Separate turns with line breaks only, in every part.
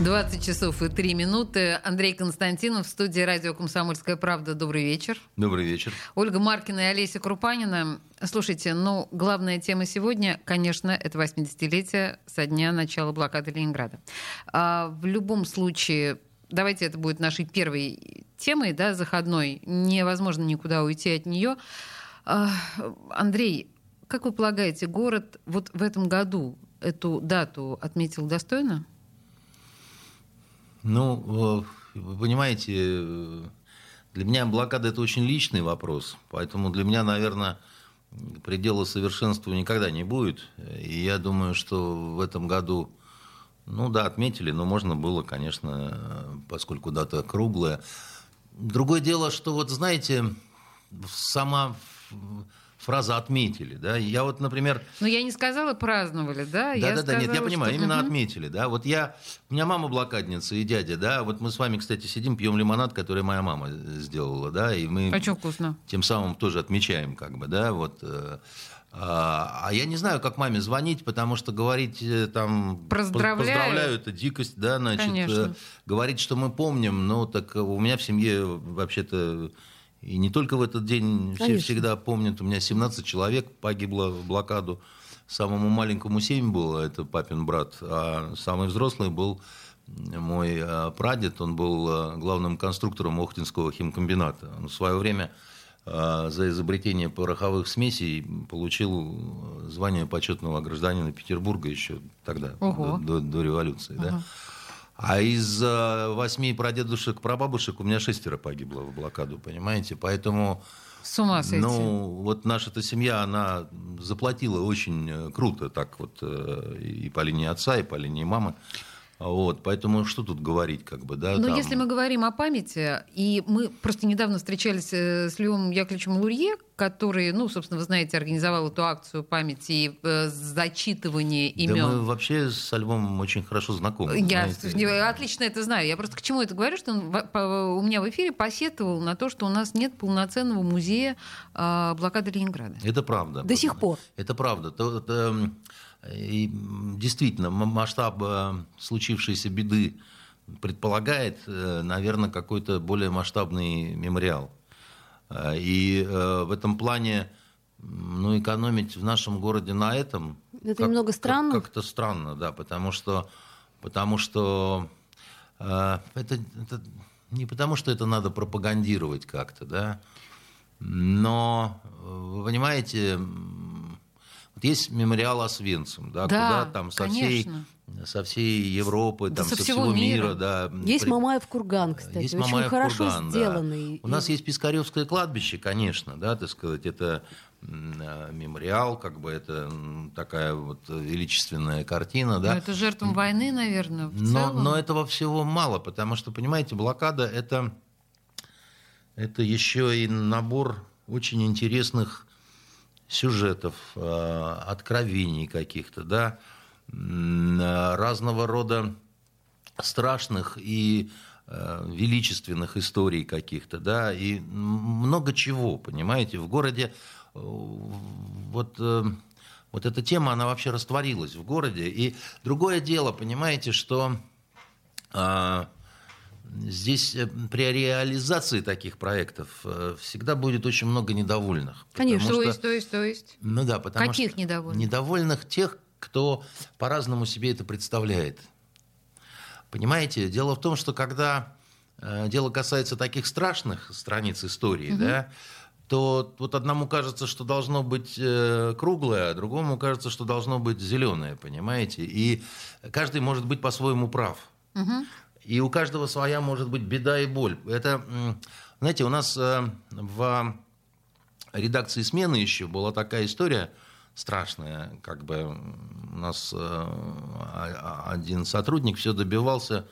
20 часов и 3 минуты. Андрей Константинов в студии радио «Комсомольская правда». Добрый вечер.
Добрый вечер.
Ольга Маркина и Олеся Крупанина. Слушайте, ну, главная тема сегодня, конечно, это 80-летие со дня начала блокады Ленинграда. А в любом случае, давайте это будет нашей первой темой, да, заходной. Невозможно никуда уйти от нее. А, Андрей, как вы полагаете, город вот в этом году эту дату отметил достойно?
Ну, вы понимаете, для меня блокада это очень личный вопрос, поэтому для меня, наверное, предела совершенства никогда не будет. И я думаю, что в этом году, ну да, отметили, но можно было, конечно, поскольку дата круглая. Другое дело, что вот знаете, сама фраза отметили, да. Я вот, например.
Ну я не сказала праздновали, да.
Да,
я
да, да, нет, я понимаю,
что...
именно
Мгм.
отметили, да. Вот я, у меня мама блокадница и дядя, да. Вот мы с вами, кстати, сидим, пьем лимонад, который моя мама сделала, да, и мы
Очень вкусно.
тем самым тоже отмечаем, как бы, да, вот. э, А а я не знаю, как маме звонить, потому что говорить э, там
Поздравляю.
поздравляю это дикость, да, значит,
Конечно.
э, говорить, что мы помним, ну так у меня в семье вообще-то и не только в этот день все всегда помнят. У меня 17 человек погибло в блокаду. Самому маленькому 7 было, это папин брат, а самый взрослый был мой э, прадед, он был э, главным конструктором Охтинского химкомбината. Он в свое время э, за изобретение пороховых смесей получил звание почетного гражданина Петербурга еще тогда,
Ого.
до, до- до революции. Да? А из восьми прадедушек, прабабушек у меня шестеро погибло в блокаду, понимаете? Поэтому,
С ума сойти.
ну, вот наша-то семья, она заплатила очень э, круто, так вот, э, и по линии отца, и по линии мамы. Вот, поэтому что тут говорить, как бы, да?
Но
там-
если мы говорим о памяти, и мы просто недавно встречались э, с Львом Яковлевичем Лурье, который, ну, собственно, вы знаете, организовал эту акцию памяти и э, зачитывание
Да
имен.
мы вообще с Альбом очень хорошо знакомы.
Я
знаете.
отлично это знаю. Я просто к чему это говорю, что он у меня в эфире посетовал на то, что у нас нет полноценного музея а, блокады Ленинграда.
Это правда.
До сих пор.
Это правда. То- это, м, и, действительно, масштаб э, случившейся беды предполагает, э, наверное, какой-то более масштабный мемориал. Э, И в этом плане ну, экономить в нашем городе на этом...
Это немного странно.
Как-то странно, да, потому что, потому что э, это, это не потому, что это надо пропагандировать как-то, да, но, вы понимаете, вот есть мемориал Освенцим, да,
Да,
куда там со всей,
конечно.
со всей Европы,
Да
там,
со
со
всего
всего
мира.
мира, да.
Есть
при-
Мамаев курган, кстати.
есть
Очень
Мамаев
хорошо
курган, да.
сделанный.
У нас есть Пискаревское кладбище, конечно, да, так сказать, это э, мемориал, как бы это такая вот величественная картина, да.
Но это жертвам войны, наверное, в
Но,
целом.
но этого всего мало, потому что, понимаете, блокада это, это еще и набор очень интересных сюжетов, э, откровений каких-то, да, э, разного рода страшных и э, величественных историй каких-то, да, и много чего, понимаете, в городе вот вот эта тема, она вообще растворилась в городе. И другое дело, понимаете, что здесь э, при реализации таких проектов э, всегда будет очень много недовольных.
Конечно.
Потому
То
что-
есть, то есть, то есть.
ну да, потому
Каких
что
недовольных?
Недовольных тех, кто по-разному себе это представляет. Понимаете, дело в том, что когда э, дело касается таких страшных страниц истории, да, то вот одному кажется, что должно быть круглое, а другому кажется, что должно быть зеленое, понимаете? И каждый может быть по-своему прав. И у каждого своя может быть беда и боль. Это, знаете, у нас э, в редакции смены еще была такая история страшная, как бы у нас э, а- а- один сотрудник все добивался,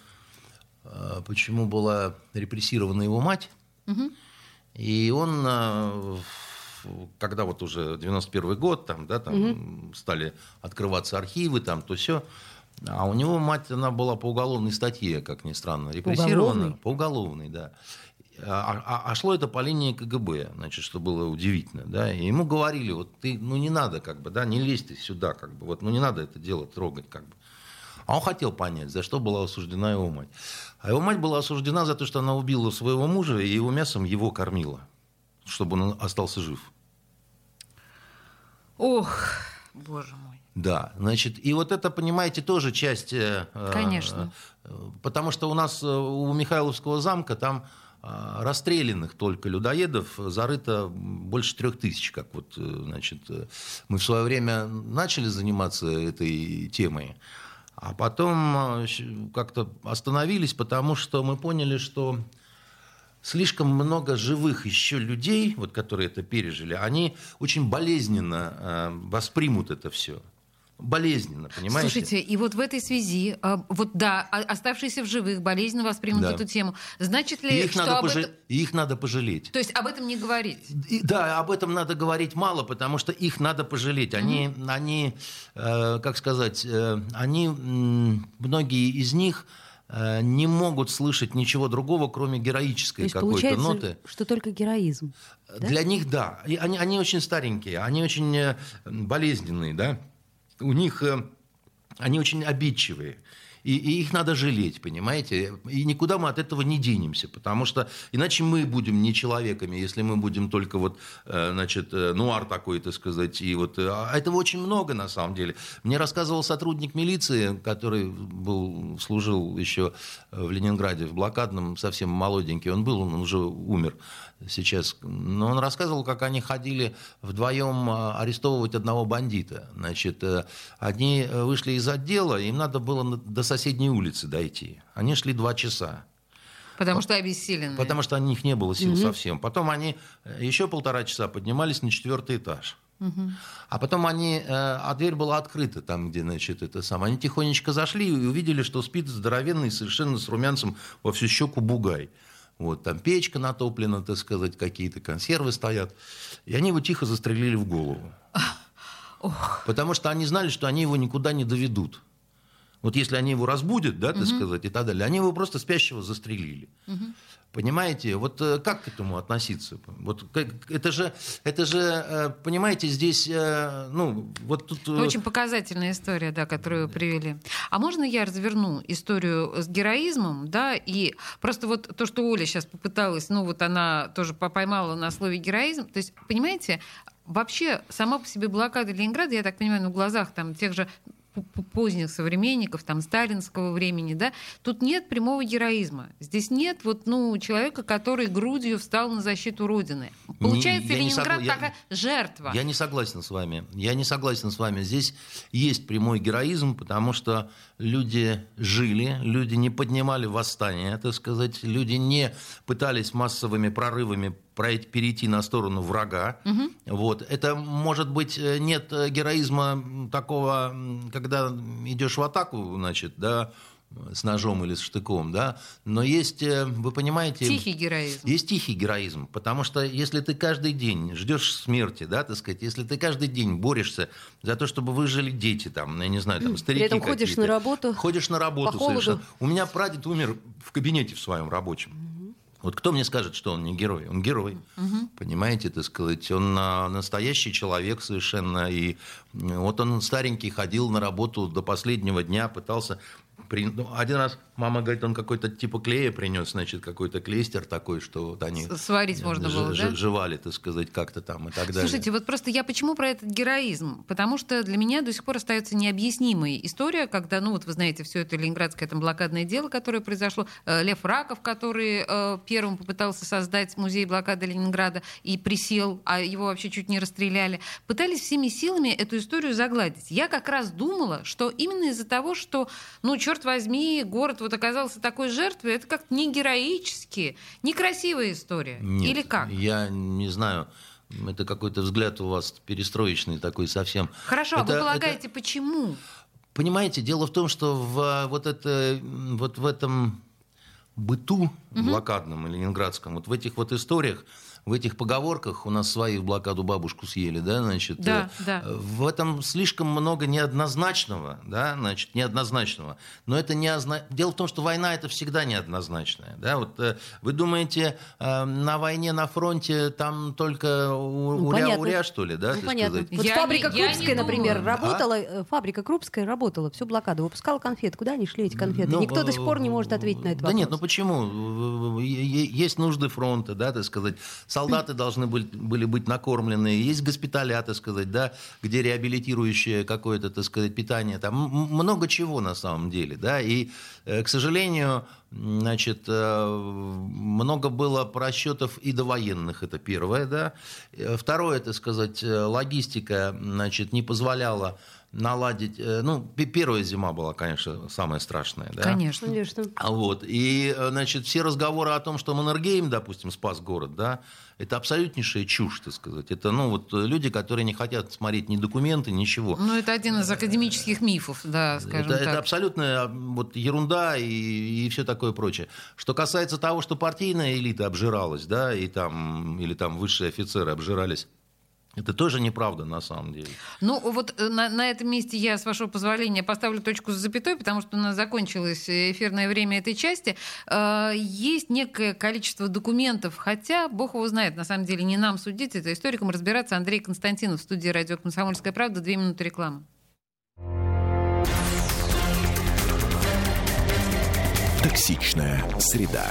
э, почему была репрессирована его мать, и он когда вот уже 91 год, там, да, там угу. стали открываться архивы, там, то все. А у него мать, она была по уголовной статье, как ни странно, репрессирована. По уголовной, да. А, а, а шло это по линии КГБ, значит, что было удивительно, да, и ему говорили, вот ты, ну не надо, как бы, да, не лезь ты сюда, как бы, вот, ну не надо это дело трогать, как бы. А он хотел понять, за что была осуждена его мать. А его мать была осуждена за то, что она убила своего мужа и его мясом его кормила, чтобы он остался жив.
Ох, боже мой.
Да, значит, и вот это, понимаете, тоже часть... Э,
Конечно.
Э, потому что у нас э, у Михайловского замка там расстрелянных только людоедов зарыто больше трех тысяч, как вот, э, значит, э, мы в свое время начали заниматься этой темой, а потом э, как-то остановились, потому что мы поняли, что слишком много живых еще людей, вот, которые это пережили, они очень болезненно воспримут это все болезненно, понимаете?
Слушайте, и вот в этой связи, а, вот да, оставшиеся в живых болезненно воспримут да. эту тему. Значит ли,
и их
что
надо
об
пожа...
этом...
И их надо пожалеть.
То есть об этом не говорить?
И, да, об этом надо говорить мало, потому что их надо пожалеть. Они, mm-hmm. они э, как сказать, э, они, многие из них э, не могут слышать ничего другого, кроме героической какой-то ноты.
что только героизм.
Да? Для них да. И они, они очень старенькие, они очень э, болезненные, да у них э, они очень обидчивые. И, и их надо жалеть, понимаете? И никуда мы от этого не денемся, потому что иначе мы будем не человеками, если мы будем только вот, э, значит, э, нуар такой, так сказать. И вот, а этого очень много на самом деле. Мне рассказывал сотрудник милиции, который был, служил еще в Ленинграде, в блокадном, совсем молоденький он был, он уже умер сейчас. Но он рассказывал, как они ходили вдвоем а, арестовывать одного бандита. Значит, э, они вышли из отдела, им надо было до соседней улицы дойти. Они шли два часа.
Потому что обессилены.
Потому что у них не было сил угу. совсем. Потом они э, еще полтора часа поднимались на четвертый этаж. Угу. А потом они, э, а дверь была открыта там, где, значит, это самое. Они тихонечко зашли и увидели, что спит здоровенный, совершенно с румянцем во всю щеку бугай. Вот там печка натоплена, так сказать, какие-то консервы стоят. И они его тихо застрелили в голову. Потому что они знали, что они его никуда не доведут. Вот если они его разбудят, да, так угу. сказать, и так далее, они его просто спящего застрелили. Угу. Понимаете, вот э, как к этому относиться? Вот это же, это же, э, понимаете, здесь, э, ну, вот тут...
Очень показательная история, да, которую вы привели. А можно я разверну историю с героизмом, да, и просто вот то, что Оля сейчас попыталась, ну, вот она тоже поймала на слове героизм, то есть, понимаете, вообще сама по себе блокада Ленинграда, я так понимаю, в глазах там тех же поздних современников, там, сталинского времени, да, тут нет прямого героизма. Здесь нет вот, ну, человека, который грудью встал на защиту Родины. Получается, не, Ленинград не согла... такая я, жертва.
Я не согласен с вами. Я не согласен с вами. Здесь есть прямой героизм, потому что люди жили, люди не поднимали восстания, так сказать, люди не пытались массовыми прорывами перейти на сторону врага. Угу. Вот. Это, может быть, э, нет героизма такого, когда идешь в атаку, значит, да, с ножом или с штыком, да, но есть, э, вы понимаете...
Тихий героизм.
Есть тихий героизм, потому что если ты каждый день ждешь смерти, да, так сказать, если ты каждый день борешься за то, чтобы выжили дети, там, я не знаю, там, старики
При этом ходишь на работу.
Ходишь на работу
по
совершенно. У меня прадед умер в кабинете в своем рабочем. Вот кто мне скажет, что он не герой? Он герой. Угу. Понимаете, так сказать, он настоящий человек совершенно. И вот он старенький, ходил на работу до последнего дня, пытался. Ну, один раз мама говорит, он какой-то типа клея принес, значит, какой-то клейстер такой, что вот они...
Сварить можно ж- было, да?
Жевали, так сказать, как-то там и так далее.
Слушайте, вот просто я почему про этот героизм? Потому что для меня до сих пор остается необъяснимой история, когда, ну вот вы знаете, все это ленинградское там блокадное дело, которое произошло, э, Лев Раков, который э, первым попытался создать музей блокады Ленинграда и присел, а его вообще чуть не расстреляли, пытались всеми силами эту историю загладить. Я как раз думала, что именно из-за того, что, ну, черт возьми, город вот оказался такой жертвой, это как-то не героически, некрасивая история.
Нет,
Или как?
Я не знаю. Это какой-то взгляд у вас перестроечный такой совсем.
Хорошо, это, а вы полагаете, это... почему?
Понимаете, дело в том, что в, вот, это, вот в этом быту угу. блокадном и ленинградском, вот в этих вот историях в этих поговорках, у нас свои в блокаду бабушку съели, да, значит,
Да,
э,
да.
в этом слишком много неоднозначного, да, значит, неоднозначного. Но это не озна... Дело в том, что война это всегда неоднозначная, да, вот э, вы думаете, э, на войне, на фронте там только у-
Ну,
уря,
понятно.
уря, что ли, да,
Ну, понятно.
сказать?
Вот
Я
фабрика
не- я не
Крупская, например,
думаю.
работала, э, фабрика Крупская работала всю блокаду, выпускала конфеты. Куда они шли, эти конфеты?
Ну,
Никто до сих пор не
э,
может ответить на этот
Да
вопрос.
нет, ну почему? Е- Есть нужды фронта, да, так сказать. Солдаты должны были, были быть накормлены. Есть госпиталя, так сказать, да, где реабилитирующее какое-то, так сказать, питание. Там много чего на самом деле, да. И, э, к сожалению, значит, э, много было просчетов и довоенных, это первое, да. Э, Второе, так сказать, логистика, значит, не позволяла наладить, э, ну, пе- первая зима была, конечно, самая страшная, да.
Конечно.
Конечно.
А Вот. И, э, значит, все разговоры о том, что Маннергейм, допустим, спас город, да, это абсолютнейшая чушь, так сказать. Это, ну, вот э, люди, которые не хотят смотреть ни документы, ничего.
Ну, это один из академических мифов, да, скажем
Это,
так.
это абсолютная вот, ерунда и, и все такое прочее. Что касается того, что партийная элита обжиралась, да, и там, или там высшие офицеры обжирались, это тоже неправда на самом деле.
Ну, вот э, на, на этом месте я, с вашего позволения, поставлю точку с запятой, потому что у нас закончилось эфирное время этой части. Э, Есть некое количество документов, хотя, бог его знает, на самом деле, не нам судить, это историкам разбираться. Андрей Константинов в студии радио «Комсомольская правда». Две минуты рекламы.
Токсичная среда.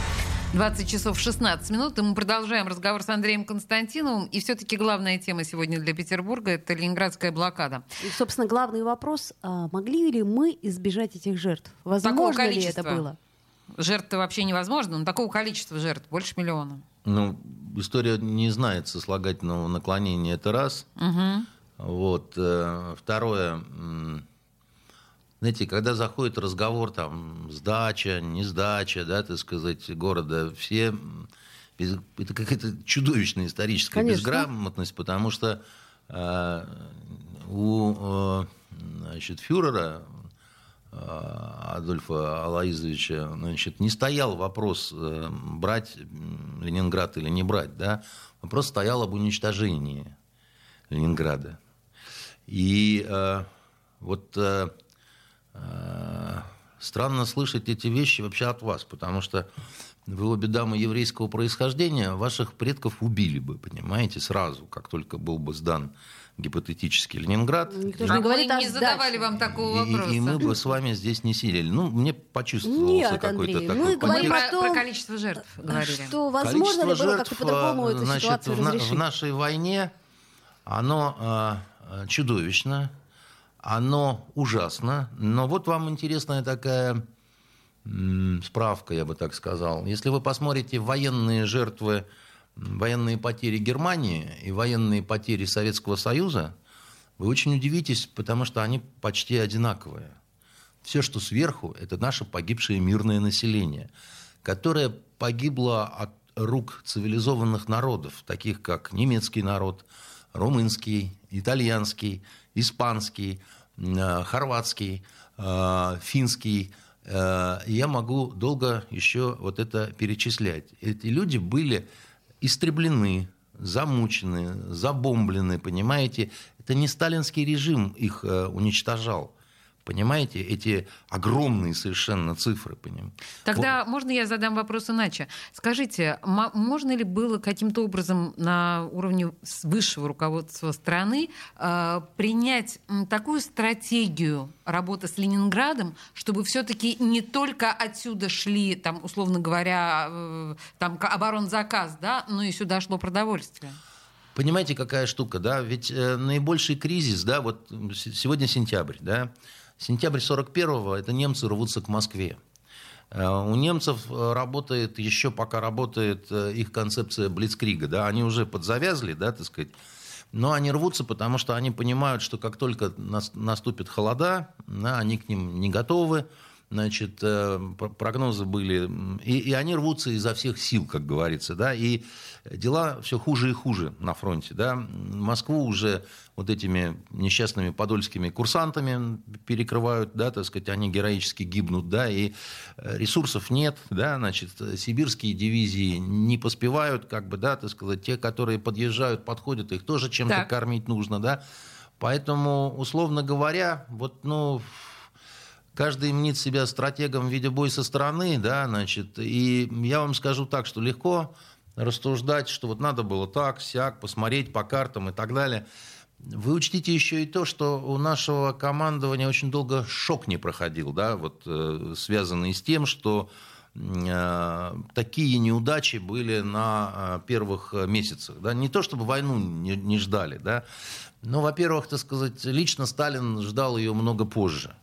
20 часов 16 минут, и мы продолжаем разговор с Андреем Константиновым. И все-таки главная тема сегодня для Петербурга – это ленинградская блокада.
И, собственно, главный вопрос, а могли ли мы избежать этих жертв? Возможно ли это
количества?
было?
Жертв вообще невозможно, но такого количества жертв больше миллиона.
Ну, история не знает сослагательного наклонения, это раз.
Мгм.
Вот. э, Второе. Знаете, когда заходит разговор, там, сдача, не сдача, да, так сказать, города, все... без- Это какая-то чудовищная историческая
Конечно.
безграмотность, потому что э, у э, значит, фюрера э, Адольфа Алаизовича значит, не стоял вопрос, э, брать Ленинград или не брать. Да? Вопрос стоял об уничтожении Ленинграда. И э, вот э, странно слышать эти вещи вообще от вас, потому что вы обе дамы еврейского происхождения, ваших предков убили бы, понимаете, сразу, как только был бы сдан гипотетический Ленинград.
Никто же
А
не
мы
говорит
не задавали вам такого
И,
вопроса.
и мы бы с вами здесь не сидели. Ну, мне почувствовался
Нет,
какой-то такой
мы говорим о том,
про количество жертв говорили.
Что возможно ли было как-то
жертв,
по-другому
э,
эту
значит,
ситуацию
в,
разрешить?
в нашей войне оно э, э, чудовищно, оно ужасно. Но вот вам интересная такая справка, я бы так сказал. Если вы посмотрите военные жертвы, военные потери Германии и военные потери Советского Союза, вы очень удивитесь, потому что они почти одинаковые. Все, что сверху, это наше погибшее мирное население, которое погибло от рук цивилизованных народов, таких как немецкий народ, румынский, итальянский, испанский, э, хорватский, э, финский. Э, Я могу долго еще вот это перечислять. Эти люди были истреблены, замучены, забомблены, понимаете? Это не сталинский режим их уничтожал. Понимаете, эти огромные совершенно цифры. Поним?
Тогда можно я задам вопрос иначе? Скажите, мо- можно ли было каким-то образом на уровне высшего руководства страны э, принять такую стратегию работы с Ленинградом, чтобы все-таки не только отсюда шли, там, условно говоря, э, там оборонзаказ, да, но и сюда шло продовольствие?
Понимаете, какая штука, да? Ведь э, наибольший кризис, да, вот сегодня сентябрь, да? Сентябрь 41-го, это немцы рвутся к Москве. Э, У немцев э, работает, еще пока работает э, их концепция Блицкрига, да, они уже подзавязли, да, так сказать, но они рвутся, потому что они понимают, что как только нас- наступит холода, да, они к ним не готовы, значит, э, прогнозы были, и, и они рвутся изо всех сил, как говорится, да, и дела все хуже и хуже на фронте, да. Москву уже вот этими несчастными подольскими курсантами перекрывают, да, так сказать, они героически гибнут, да, и э, ресурсов нет, да, значит, сибирские дивизии не поспевают, как бы, да, так сказать, те, которые подъезжают, подходят, их тоже чем-то кормить нужно, да. Поэтому, условно говоря, вот, ну, каждый мнит себя стратегом в виде боя со стороны, да, значит, и я вам скажу так, что легко рассуждать, что вот надо было так, сяк, посмотреть по картам и так далее. Вы учтите еще и то, что у нашего командования очень долго шок не проходил, да, вот э, связанный с тем, что э, такие неудачи были на э, первых месяцах, да, не то чтобы войну не, не ждали, да, но, во-первых, так сказать, лично Сталин ждал ее много позже.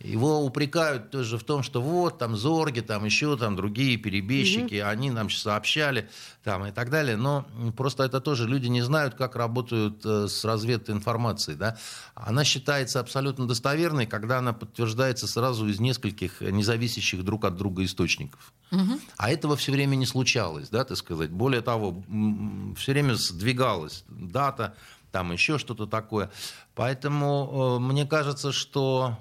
Его упрекают тоже в том, что вот там Зорги, там еще там другие перебежчики, mm они нам сообщали там и так далее. Но просто это тоже люди не знают, как работают э, с развединформацией. Да? Она считается абсолютно достоверной, когда она подтверждается сразу из нескольких независящих друг от друга источников. mm А этого все время не случалось, да, так сказать. Более того, все время сдвигалась дата, там еще что-то такое. Поэтому э, мне кажется, что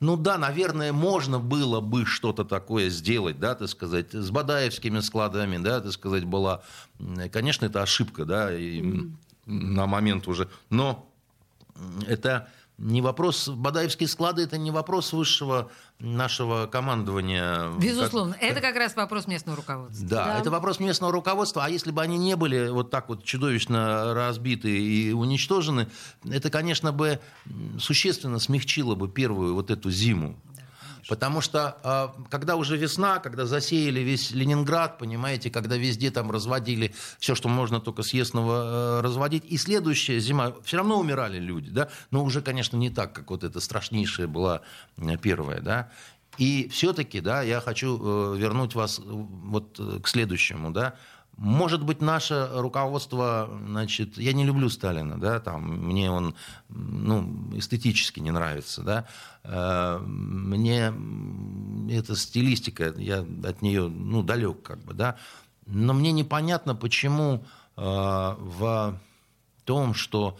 ну да, наверное, можно было бы что-то такое сделать, да, так сказать, с Бадаевскими складами, да, так сказать, была, конечно, это ошибка, да, и mm-hmm. на момент уже, но это не вопрос, Бадаевские склады это не вопрос высшего нашего командования.
Безусловно, как, это как раз вопрос местного руководства.
Да, да, это вопрос местного руководства, а если бы они не были вот так вот чудовищно разбиты и уничтожены, это, конечно, бы существенно смягчило бы первую вот эту зиму. Потому что а, когда уже весна, когда засеяли весь Ленинград, понимаете, когда везде там разводили все, что можно только съестного э, разводить, и следующая зима, все равно умирали люди, да, но уже, конечно, не так, как вот эта страшнейшая была э, первая, да. И все-таки, да, я хочу э, вернуть вас вот к следующему, да, может быть, наше руководство, значит, я не люблю Сталина, да, там, мне он, ну, эстетически не нравится, да, э, мне эта стилистика, я от нее, ну, далек, как бы, да, но мне непонятно, почему э, в том, что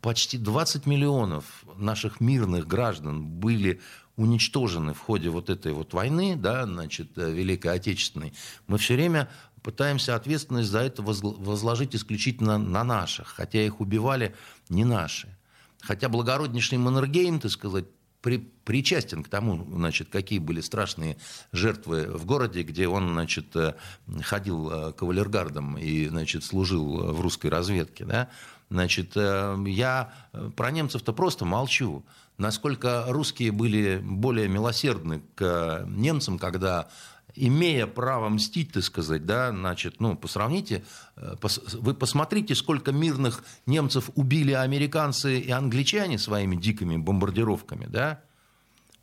почти 20 миллионов наших мирных граждан были уничтожены в ходе вот этой вот войны, да, значит, э, Великой Отечественной, мы все время пытаемся ответственность за это возложить исключительно на наших, хотя их убивали не наши. Хотя благороднейший Маннергейм, так сказать, при, причастен к тому, значит, какие были страшные жертвы в городе, где он значит, э, ходил э, кавалергардом и значит, служил в русской разведке. Да? Значит, э, я про немцев-то просто молчу. Насколько русские были более милосердны к немцам, когда имея право мстить, так сказать, да, значит, ну, посравните, э, вы посмотрите, сколько мирных немцев убили американцы и англичане своими дикими бомбардировками, да,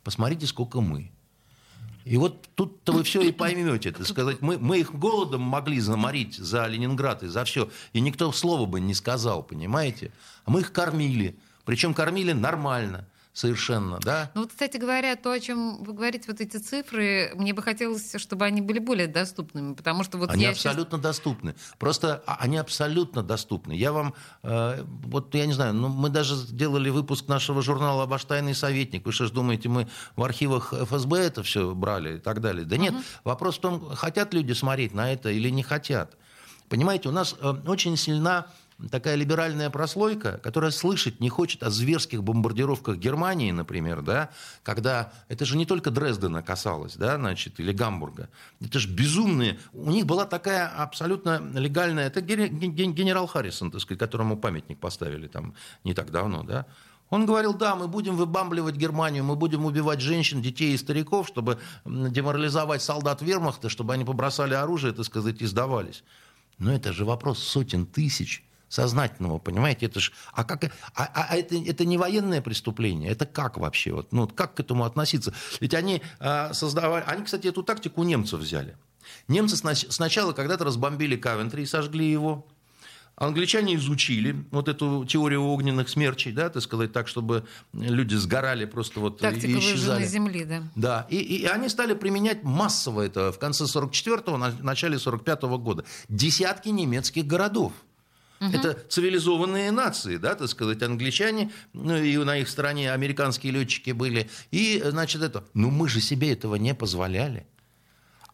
посмотрите, сколько мы. И вот тут-то вы все и поймете, так сказать, мы, мы их голодом могли заморить за Ленинград и за все, и никто слова бы не сказал, понимаете? А мы их кормили, причем кормили нормально совершенно, да.
Ну вот, кстати говоря, то, о чем вы говорите, вот эти цифры, мне бы хотелось, чтобы они были более доступными, потому что вот
они абсолютно сейчас... доступны. Просто а, они абсолютно доступны. Я вам, э, вот я не знаю, ну мы даже сделали выпуск нашего журнала «Баштайный советник». Вы что ж думаете, мы в архивах ФСБ это все брали и так далее? Да нет, угу. вопрос в том, хотят люди смотреть на это или не хотят. Понимаете, у нас э, очень сильна такая либеральная прослойка, которая слышать не хочет о зверских бомбардировках Германии, например, да, когда это же не только Дрездена касалось, да, значит, или Гамбурга. Это же безумные. У них была такая абсолютно легальная... Это генерал Харрисон, так сказать, которому памятник поставили там не так давно, да. Он говорил, да, мы будем выбамбливать Германию, мы будем убивать женщин, детей и стариков, чтобы деморализовать солдат вермахта, чтобы они побросали оружие, так сказать, и сдавались. Но это же вопрос сотен тысяч сознательного, понимаете? Это ж, а как, а, а, а это, это не военное преступление, это как вообще? Вот, ну, как к этому относиться? Ведь они а, создавали, они, кстати, эту тактику у немцев взяли. Немцы сначала когда-то разбомбили Кавентри и сожгли его. Англичане изучили вот эту теорию огненных смерчей, да, так сказать, так, чтобы люди сгорали просто вот
Тактика
и исчезали.
земли, да.
Да, и, и они стали применять массово это в конце 44-го, начале 45-го года. Десятки немецких городов. Это цивилизованные нации, да, так сказать, англичане, ну и на их стороне американские летчики были. И, значит, это, ну мы же себе этого не позволяли.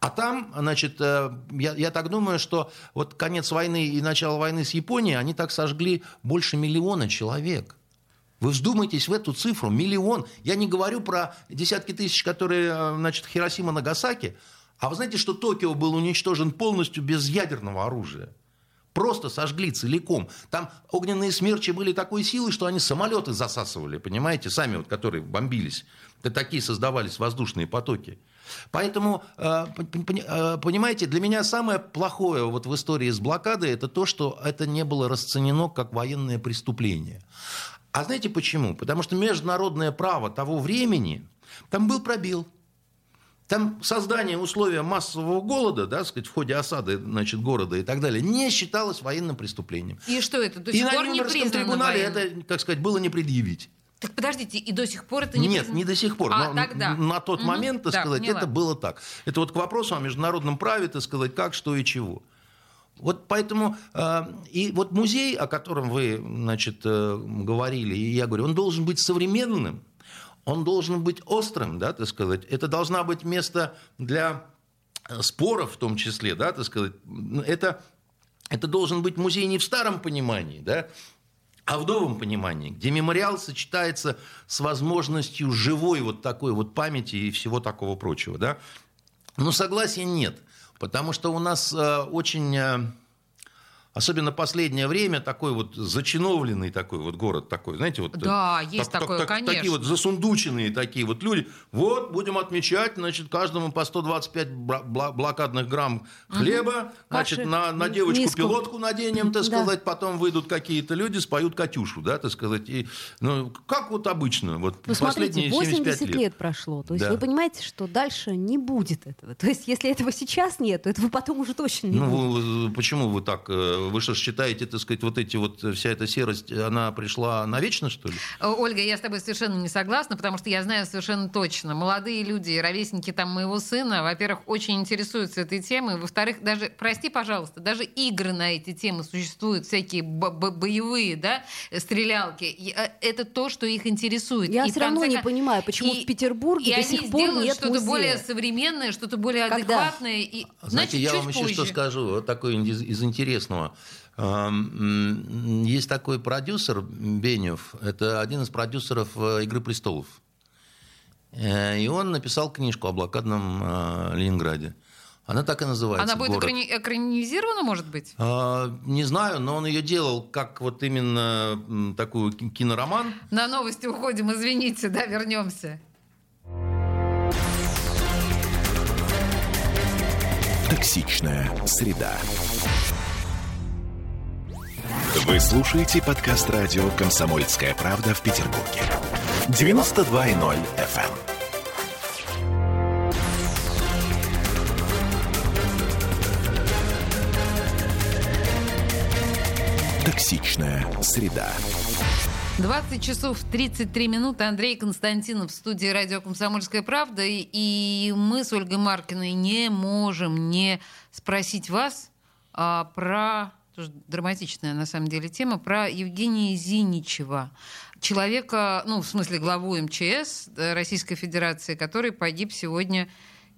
А там, значит, э, я, я так думаю, что вот конец войны и начало войны с Японией, они так сожгли больше миллиона человек. Вы вздумайтесь в эту цифру, миллион. Я не говорю про десятки тысяч, которые, э, значит, Хиросима, Нагасаки. А вы знаете, что Токио был уничтожен полностью без ядерного оружия? Просто сожгли целиком. Там огненные смерчи были такой силы, что они самолеты засасывали, понимаете, сами вот, которые бомбились. Такие создавались воздушные потоки. Поэтому, э, э, понимаете, для меня самое плохое вот в истории с блокадой это то, что это не было расценено как военное преступление. А знаете почему? Потому что международное право того времени, там был пробел. Там создание условия массового голода, да, сказать, в ходе осады значит, города и так далее, не считалось военным преступлением.
И что это? До сих и пор на Нюрнбергском трибунале
военным? это, так сказать, было не предъявить.
Так подождите, и до сих пор это не...
Нет, не до сих пор. А, но тогда. На тот угу. момент, так да, сказать, поняла. это было так. Это вот к вопросу о международном праве, так сказать, как, что и чего. Вот поэтому э, и вот музей, о котором вы, значит, э, говорили, и я говорю, он должен быть современным, он должен быть острым, да, так сказать. Это должна быть место для споров в том числе, да, так сказать. Это это должен быть музей не в старом понимании, да, а в новом понимании, где мемориал сочетается с возможностью живой вот такой вот памяти и всего такого прочего, да, но согласия нет, потому что у нас э, очень э, Особенно последнее время такой вот зачиновленный такой вот город такой, знаете, вот
да, есть так, такое, так, конечно.
такие вот засундученные такие вот люди. Вот будем отмечать, значит, каждому по 125 блокадных грамм хлеба, угу. значит, Каши, на, на девочку миску. пилотку наденем, так да. сказать, потом выйдут какие-то люди, споют Катюшу, да, так сказать. И, ну, как вот обычно, вот
ну, последние смотрите, 80 лет. лет прошло, то есть да. вы понимаете, что дальше не будет этого. То есть если этого сейчас нет, то этого потом уже точно не
ну,
будет.
Почему вы так э, вы что считаете, так сказать, вот эти вот, вся эта серость, она пришла навечно, что ли?
Ольга, я с тобой совершенно не согласна, потому что я знаю совершенно точно. Молодые люди, ровесники там моего сына, во-первых, очень интересуются этой темой, во-вторых, даже, прости, пожалуйста, даже игры на эти темы существуют, всякие боевые, да, стрелялки. Э, это то, что их интересует.
Я и все равно не понимаю, почему и, в Петербурге и до сих пор нет
что-то
музея.
более современное, что-то более Когда? адекватное. И,
Знаете, значит, я вам позже. еще что скажу, вот такое из, из Есть такой продюсер Бенев, это один из продюсеров э, «Игры престолов». Э, и он написал книжку о блокадном э, Ленинграде. Она так и называется.
Она будет
город.
экранизирована, может быть?
А, не знаю, но он ее делал как вот именно такую кинороман.
На новости уходим, извините, да, вернемся.
Токсичная среда. Вы слушаете подкаст радио «Комсомольская правда» в Петербурге. 92.0 FM. эм. Токсичная среда.
20 часов 33 минуты. Андрей Константинов в студии радио «Комсомольская правда». И мы с Ольгой Маркиной не можем не спросить вас а, про тоже драматичная на самом деле тема, про Евгения Зиничева, человека, ну, в смысле, главу МЧС Российской Федерации, который погиб сегодня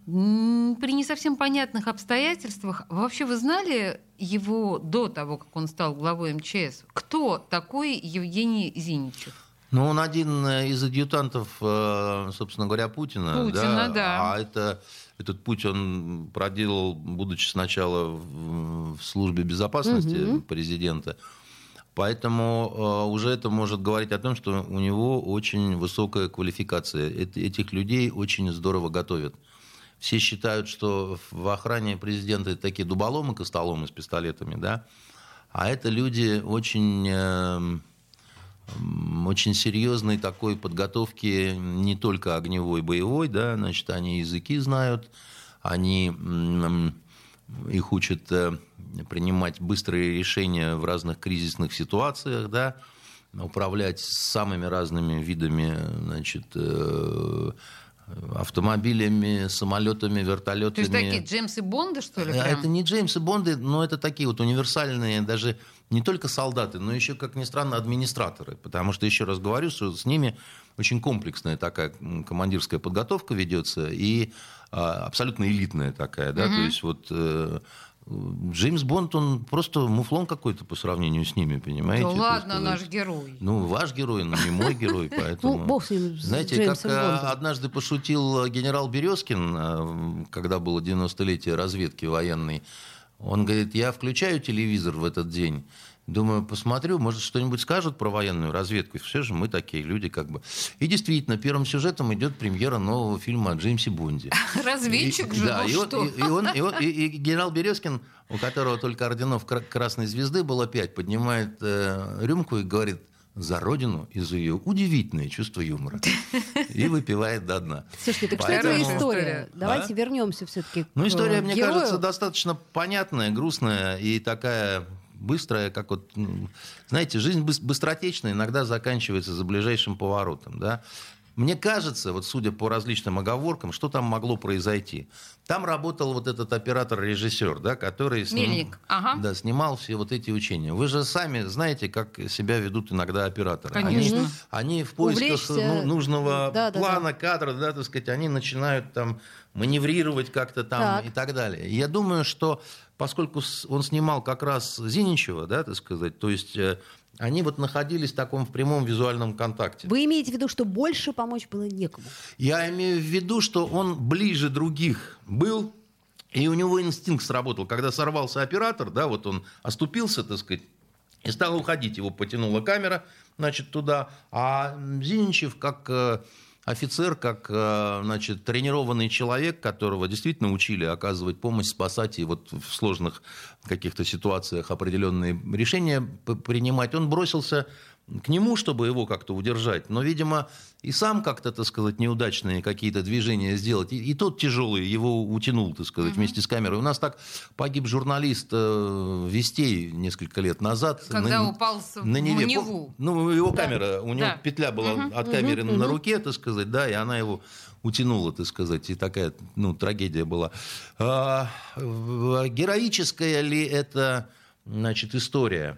при не совсем понятных обстоятельствах. Вообще вы знали его до того, как он стал главой МЧС? Кто такой Евгений Зиничев?
Ну, он один из адъютантов, э, собственно говоря, Путина.
Путина, да. да.
А это этот путь он проделал, будучи сначала в, в службе безопасности угу. президента. Поэтому э, уже это может говорить о том, что у него очень высокая квалификация. Этих людей очень здорово готовят. Все считают, что в охране президента это такие дуболомы, костоломы с пистолетами, да. А это люди очень э, очень серьезной такой подготовки не только огневой, боевой, да, значит, они языки знают, они их учат э, принимать быстрые решения в разных кризисных ситуациях, да, управлять самыми разными видами значит, э, автомобилями, самолетами, вертолетами.
То есть такие Джеймсы Бонды, что ли?
Прям? Это не Джеймсы Бонды, но это такие вот универсальные, даже не только солдаты, но еще, как ни странно, администраторы. Потому что, еще раз говорю, что с ними очень комплексная такая командирская подготовка ведется и а, абсолютно элитная такая, да, угу. то есть вот э, Джеймс Бонд, он просто муфлон какой-то по сравнению с ними, понимаете? Ну
ладно, наш герой.
Ну, ваш герой, но не мой герой, поэтому... Ну, бог с ним, Знаете, как э, однажды пошутил генерал Березкин, э, когда было 90-летие разведки военной, он говорит, я включаю телевизор в этот день, Думаю, посмотрю, может, что-нибудь скажут про военную разведку. Все же мы такие люди как бы. И действительно, первым сюжетом идет премьера нового фильма о Джеймсе Бонде.
Разведчик и, же, да, ну
и,
что?
И, и, он, и, он, и, и генерал Березкин, у которого только орденов Красной Звезды было пять, поднимает э, рюмку и говорит, за родину и за ее удивительное чувство юмора. И выпивает до дна.
Слушайте, так Поэтому... что это история? Давайте а? вернемся все-таки
Ну, история, мне герою. кажется, достаточно понятная, грустная и такая быстрая, как вот, знаете, жизнь быстротечная иногда заканчивается за ближайшим поворотом, да. Мне кажется, вот судя по различным оговоркам, что там могло произойти. Там работал вот этот оператор-режиссер, да, который сним... ага. да, снимал все вот эти учения. Вы же сами знаете, как себя ведут иногда операторы.
Конечно.
Они, они в поисках ну, нужного да, плана, да, да. кадра, да, так сказать, они начинают там маневрировать как-то там так. и так далее. Я думаю, что поскольку он снимал как раз Зиничева, да, так сказать, то есть э, они вот находились в таком в прямом визуальном контакте.
Вы имеете в виду, что больше помочь было некому?
Я имею в виду, что он ближе других был, и у него инстинкт сработал. Когда сорвался оператор, да, вот он оступился, так сказать, и стал уходить. Его потянула камера, значит, туда. А Зиничев, как э, офицер, как э, значит, тренированный человек, которого действительно учили оказывать помощь, спасать и вот в сложных каких-то ситуациях определенные решения принимать, он бросился к нему, чтобы его как-то удержать. Но, видимо, и сам как-то, так сказать, неудачные какие-то движения сделать. И, и тот тяжелый его утянул, так сказать, угу. вместе с камерой. У нас так погиб журналист э, Вестей несколько лет назад.
Когда на, упал в на Неве. Неву.
Ну, его да. камера, у него да. петля была угу. от камеры угу. на руке, так сказать, да, и она его утянула, так сказать, и такая, ну, трагедия была. А, героическая ли это, значит, история?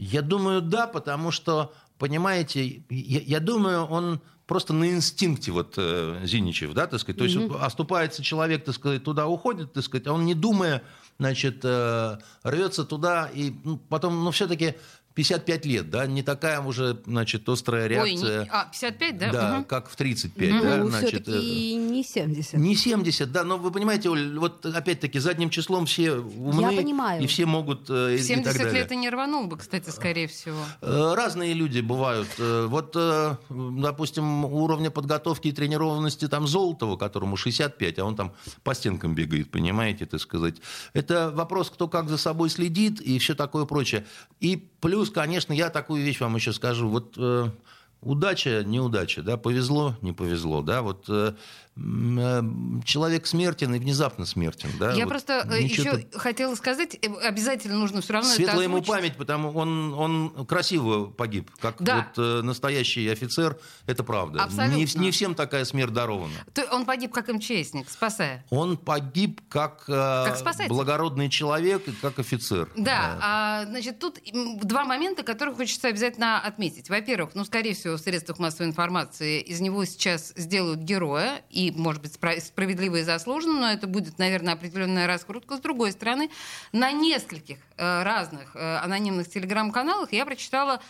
Я думаю, да, потому что, понимаете, я, я думаю, он просто на инстинкте вот э, Зиничев, да, так сказать, то есть mm-hmm. оступается человек, так сказать, туда уходит, так сказать, а он не думая, значит, э, рвется туда и ну, потом, ну, все-таки 55 лет, да, не такая уже, значит, острая реакция.
Ой, не, а, 55, да?
Да, угу. как в 35, угу. да,
ну, значит. И не 70.
Не 70, да, но вы понимаете, Оль, вот опять-таки задним числом все умны.
Я понимаю.
И все могут
э, 70 и так далее. лет и не рванул бы, кстати, скорее всего.
Э, разные люди бывают. Э, вот, э, допустим, уровня подготовки и тренированности там Золотого, которому 65, а он там по стенкам бегает, понимаете, так сказать. Это вопрос, кто как за собой следит и все такое прочее. И Плюс, конечно, я такую вещь вам еще скажу. Вот э, удача, неудача, да, повезло, не повезло, да, вот э, Э, человек смертен и внезапно смертен. Да?
Я вот просто э, еще хотела сказать, э, обязательно нужно все равно
Светлая ему память, потому он, он красиво погиб, как да. вот настоящий офицер, это правда.
Абсолютно.
Не, не всем такая смерть дарована.
То он погиб как МЧСник, спасая?
Он погиб как, как благородный человек и как офицер.
Да, да. А, значит, тут два момента, которые хочется обязательно отметить. Во-первых, ну, скорее всего, в средствах массовой информации из него сейчас сделают героя, и может быть, справедливо и заслуженно, но это будет, наверное, определенная раскрутка. С другой стороны, на нескольких э, разных э, анонимных телеграм-каналах я прочитала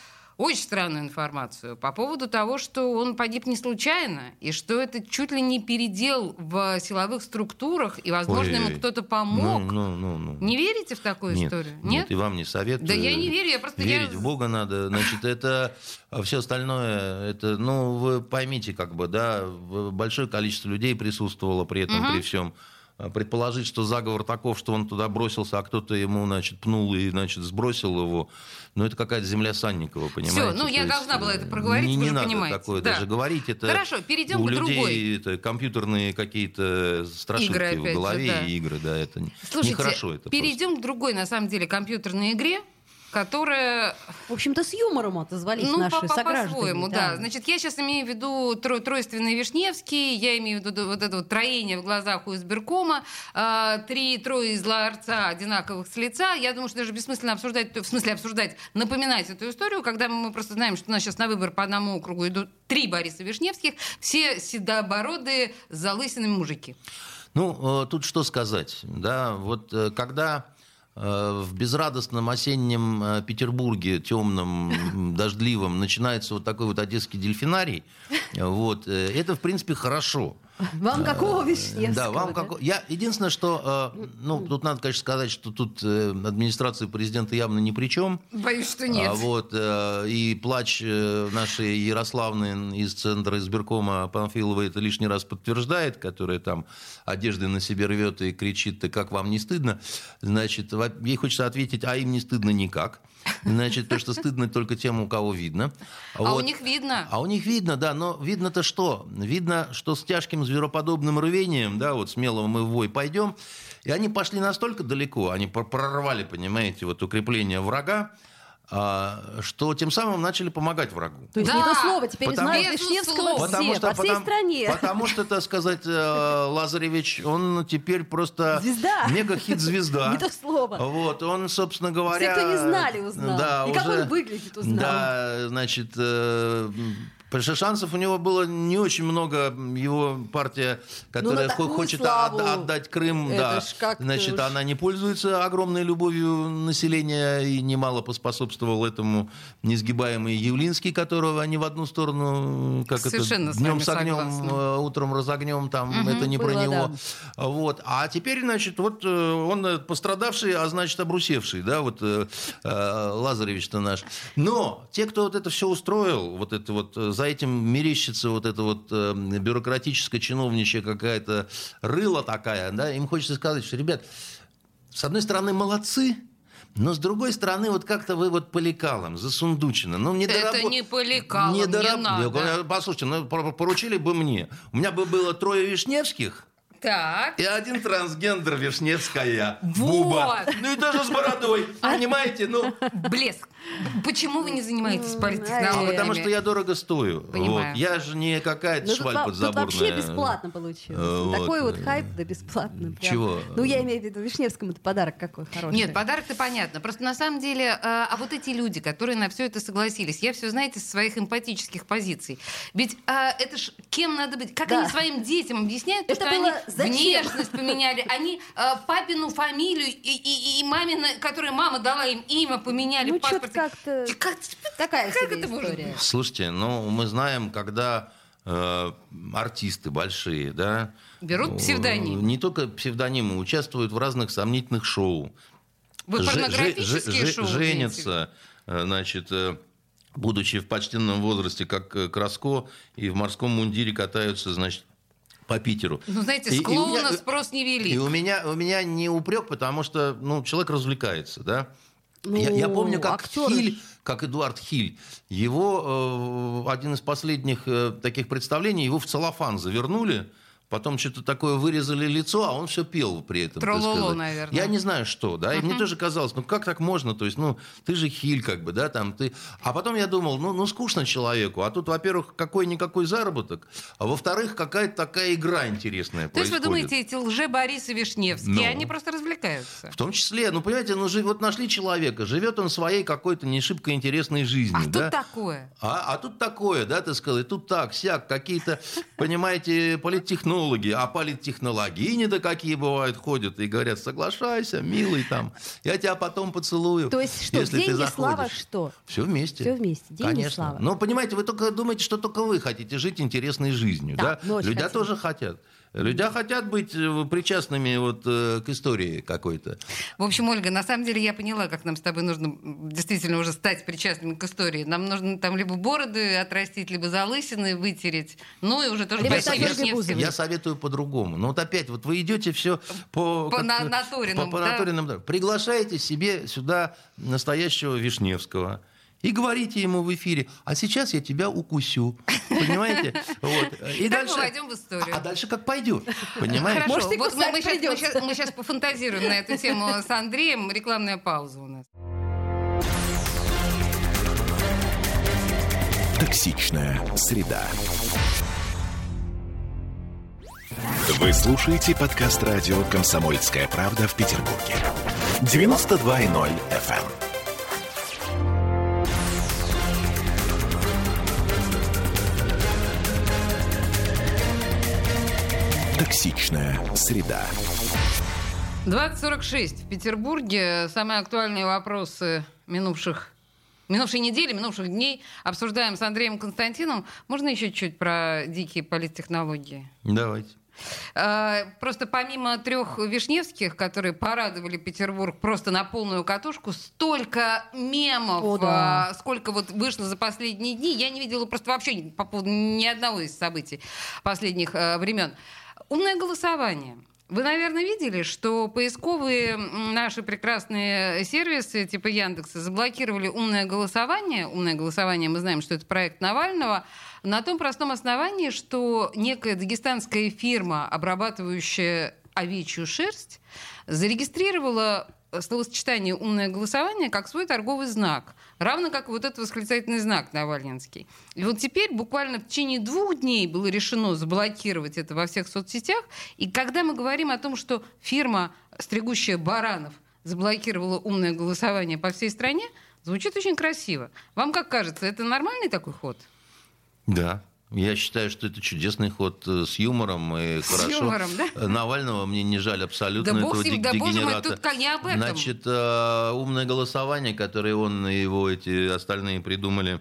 очень странную информацию по поводу того, что он погиб не случайно, и что это чуть ли не передел в силовых структурах, и, возможно, Ой, ему кто-то помог. Ну, ну, ну, ну. Не верите в такую
нет,
историю?
Нет? Нет, и вам не советую.
Да я не верю, я просто...
Верить
я...
в Бога надо. Значит, это все остальное, это, ну, вы поймите, как бы, да, большое количество людей присутствовало при этом, угу. при всем. предположить, что заговор таков, что он туда бросился, а кто-то ему, значит, пнул и, значит, сбросил его. Ну, это какая-то земля Санникова, понимаете?
Все, ну, я есть, должна была это проговорить,
не, не надо
понимаете.
такое да. даже говорить. Это
Хорошо, перейдем
у
к
людей
другой.
это компьютерные какие-то страшилки
игры,
в голове
же, да.
и игры, да, это
Слушайте,
нехорошо. Это
перейдем
просто.
к другой, на самом деле, компьютерной игре, которая...
В общем-то, с юмором отозвались
ну,
наши
по -по
сограждане.
по-своему,
да.
да. Значит, я сейчас имею в виду тро тройственный Вишневский, я имею в виду вот это вот троение в глазах у избиркома, э, три, трое из ларца одинаковых с лица. Я думаю, что даже бессмысленно обсуждать, в смысле обсуждать, напоминать эту историю, когда мы просто знаем, что у нас сейчас на выбор по одному округу идут три Бориса Вишневских, все седобородые, с залысинами мужики.
Ну, э, тут что сказать, да, вот э, когда в безрадостном осеннем Петербурге, темном, дождливом, начинается вот такой вот одесский дельфинарий, вот, это, в принципе, хорошо.
Вам какого Вишневского?
Да, вам
да?
какого... Я единственное, что, ну, тут надо, конечно, сказать, что тут администрация президента явно ни при чем.
Боюсь, что нет.
А вот, и плач нашей Ярославны из центра избиркома Панфилова это лишний раз подтверждает, которая там одежды на себе рвет и кричит, ты как вам не стыдно? Значит, ей хочется ответить, а им не стыдно никак. Значит, то, что стыдно только тем, у кого видно.
А вот. у них видно.
А у них видно, да, но видно-то что? Видно, что с тяжким звероподобным рвением, да, вот смело мы в бой пойдем. И они пошли настолько далеко, они прорвали, понимаете, вот укрепление врага, что тем самым начали помогать врагу.
То есть
да,
не то слово, теперь
потому,
знают Вишневского все,
потому что,
по всей
потому,
стране.
Потому что, так сказать, Лазаревич, он теперь просто
Звезда.
мега-хит-звезда.
Не то слово.
Вот, он, собственно говоря...
Все, кто не знали, узнал.
Да,
И
уже,
как он выглядит, узнал.
Да, значит, Потому что шансов у него было не очень много. Его партия, которая
ну,
хочет
славу.
отдать Крым,
Это
да, значит, уж... она не пользуется огромной любовью населения и немало поспособствовал этому несгибаемый Явлинский, которого они в одну сторону, как
Совершенно
это, днем с огнем,
согласна.
утром разогнем, там
угу,
это не
было,
про него.
Да.
Вот. А теперь, значит, вот он пострадавший, а значит, обрусевший, да, вот Лазаревич-то наш. Но те, кто вот это все устроил, вот это вот за этим мерещится вот эта вот э, бюрократическая чиновничья какая-то рыла такая, да, им хочется сказать, что, ребят, с одной стороны, молодцы, но с другой стороны, вот как-то вы вот по лекалам, засундучено. Ну, не
Это не по лекалам,
не, дораб...
не надо.
Послушайте, ну, поручили бы мне. У меня бы было трое Вишневских,
так.
и один трансгендер Вишневская.
Вот.
Буба. Ну и даже с бородой. Понимаете? Ну,
Блеск. Почему вы не занимаетесь
а
политтехнологиями?
потому что я дорого стою.
Понимаю.
Вот. Я же не какая-то
Ну,
шваль
тут,
подзаборная.
тут вообще бесплатно получилось.
Э, вот.
Такой вот хайп, да бесплатно. прям.
Чего?
Ну, я имею в виду, Вишневскому это подарок какой хороший.
Нет, подарок-то понятно. Просто на самом деле, э, а вот эти люди, которые на все это согласились, я все, знаете, со своих эмпатических позиций. Ведь э, это ж кем надо быть? Как
Да.
они своим детям объясняют, то,
Это
что
было
они
зачем?
внешность поменяли, они э, папину фамилию и, и, и мамина, которой мама дала им имя, поменяли
Ну, что-то как-то...
Как-
Такая
Как
себе
это может
история.
Слушайте, ну мы знаем, когда э, артисты большие, да,
Берут
э,
псевдоним.
Не только псевдонимы, участвуют в разных сомнительных шоу.
Вы порнографические шоу
Женятся, э, значит, э, будучи в почтенном возрасте, как Краско, и в морском мундире катаются, значит, по Питеру.
Ну, знаете, с
у
клоуна
меня-
спрос не вели.
И у меня, у меня не упрек, потому что ну, человек развлекается, да.
Ну,
я, я помню, как
актёры
Хиль, как Эдуард Хиль, его э, один из последних э, таких представлений, его в целлофан завернули, потом что-то такое вырезали лицо, а он все пел при этом.
Трололо, наверное.
Я не знаю, что, да, и мне тоже казалось, ну как так можно, то есть, ну, ты же Хиль, как бы, да, там, ты... А потом я думал, ну, ну скучно человеку, а тут, во-первых, какой-никакой заработок, а во-вторых, какая-то такая игра интересная
То есть вы
происходит.
думаете, эти лже-Борис и Вишневские,
Ну.
они просто развлекаются?
В том числе, ну, понимаете, ну, вот нашли человека, живет он своей какой-то не шибко интересной жизнью,
А
да?
тут такое.
А, а тут такое, да, ты сказал, и тут так, сяк, какие-то, понимаете, политтехнологи, а политтехнологини да какие бывают, ходят и говорят, соглашайся, милый там, я тебя потом поцелую,
То есть что,
если ты
деньги,
заходишь.
слава, что?
Все вместе.
Всё вместе. Деньги,
Конечно.
слава.
Но понимаете, вы только думаете, что только вы хотите жить интересной жизнью,
Да,
да? Люди
хотим.
тоже хотят. Люди хотят быть э, причастными вот э, к истории какой-то.
В общем, Ольга, на самом деле я поняла, как нам с тобой нужно действительно уже стать причастными к истории. Нам нужно там либо бороды отрастить, либо залысины вытереть. Ну и уже тоже
я, я, я советую по-другому. Ну вот опять, вот вы идете все по...
По как, на, натуринам,
по, по да? натуринам. Приглашаете себе сюда настоящего Вишневского и говорите ему в эфире, а сейчас я тебя укусю. Понимаете?
Вот. И так дальше, мы войдем в историю.
А дальше как пойдет. Понимаете?
Хорошо. Может, вот мы, мы, сейчас, мы, сейчас, мы сейчас пофантазируем на эту тему с Андреем. Рекламная пауза у нас.
Токсичная среда. Вы слушаете подкаст радио «Комсомольская правда» в Петербурге. 92.0 FM. Токсичная среда.
2046 в Петербурге. Самые актуальные вопросы минувших минувшей недели, минувших дней обсуждаем с Андреем Константиновым. Можно еще чуть про дикие политтехнологии?
Давайте.
А, просто помимо трех Вишневских, которые порадовали Петербург просто на полную катушку, столько мемов, О, да. А, сколько вот вышло за последние дни, я не видела просто вообще по поводу ни одного из событий последних а, времен. Умное голосование. Вы, наверное, видели, что поисковые наши прекрасные сервисы типа Яндекса заблокировали умное голосование. Умное голосование, мы знаем, что это проект Навального. На том простом основании, что некая дагестанская фирма, обрабатывающая овечью шерсть, зарегистрировала словосочетание «умное голосование» как свой торговый знак, равно как вот этот восклицательный знак Навальнинский. И вот теперь буквально в течение двух дней было решено заблокировать это во всех соцсетях. И когда мы говорим о том, что фирма, стригущая баранов, заблокировала умное голосование по всей стране, звучит очень красиво. Вам как кажется, это нормальный такой ход?
Да, я считаю, что это чудесный ход э, с юмором и
с
хорошо.
Юмором, да?
Э, Навального мне не жаль абсолютно
да
этого
бог
д-
да
дегенерата.
Боже мой, тут не об этом.
Значит, э, умное голосование, которое он и его эти остальные придумали,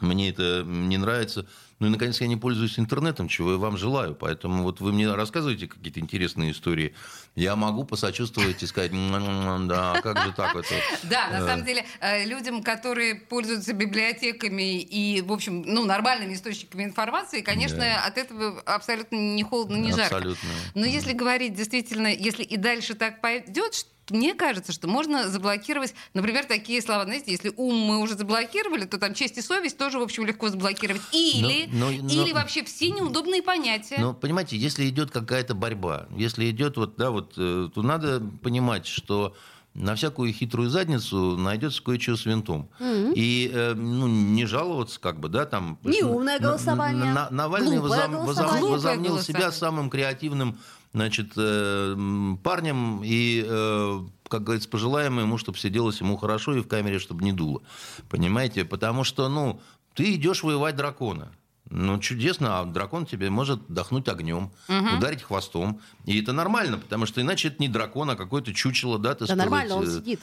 мне это не нравится. Ну и, наконец, я не пользуюсь интернетом, чего я вам желаю. Поэтому вот вы мне рассказываете какие-то интересные истории. Я могу посочувствовать и сказать, да, как же так это?
Да, на э. самом деле, э, людям, которые пользуются библиотеками и, в общем, ну, нормальными источниками информации, конечно, от этого абсолютно не холодно, не жарко.
Абсолютно.
Но если говорить действительно, если и дальше так пойдет, мне кажется, что можно заблокировать, например, такие слова. Знаете, если ум мы уже заблокировали, то там честь и совесть тоже, в общем, легко заблокировать. Или, но, но, или но, вообще все неудобные понятия.
Ну, понимаете, если идет какая-то борьба, если идет вот, да, вот, э, то надо понимать, что на всякую хитрую задницу найдется кое-что с винтом. Mm-hmm. И э, ну, не жаловаться, как бы, да, там...
Неумное голосование. На,
на, Навальный возом, возом, возомнил себя самым креативным значит, э, парнем, и, э, как говорится, пожелаем ему, чтобы сиделось ему хорошо и в камере, чтобы не дуло. Понимаете? Потому что, ну, ты идешь воевать дракона. Ну, чудесно, а дракон тебе может дохнуть огнем, угу. ударить хвостом. И это нормально, потому что иначе это не дракон, а какое-то чучело, да,
ты Да сказать, нормально, он э, сидит.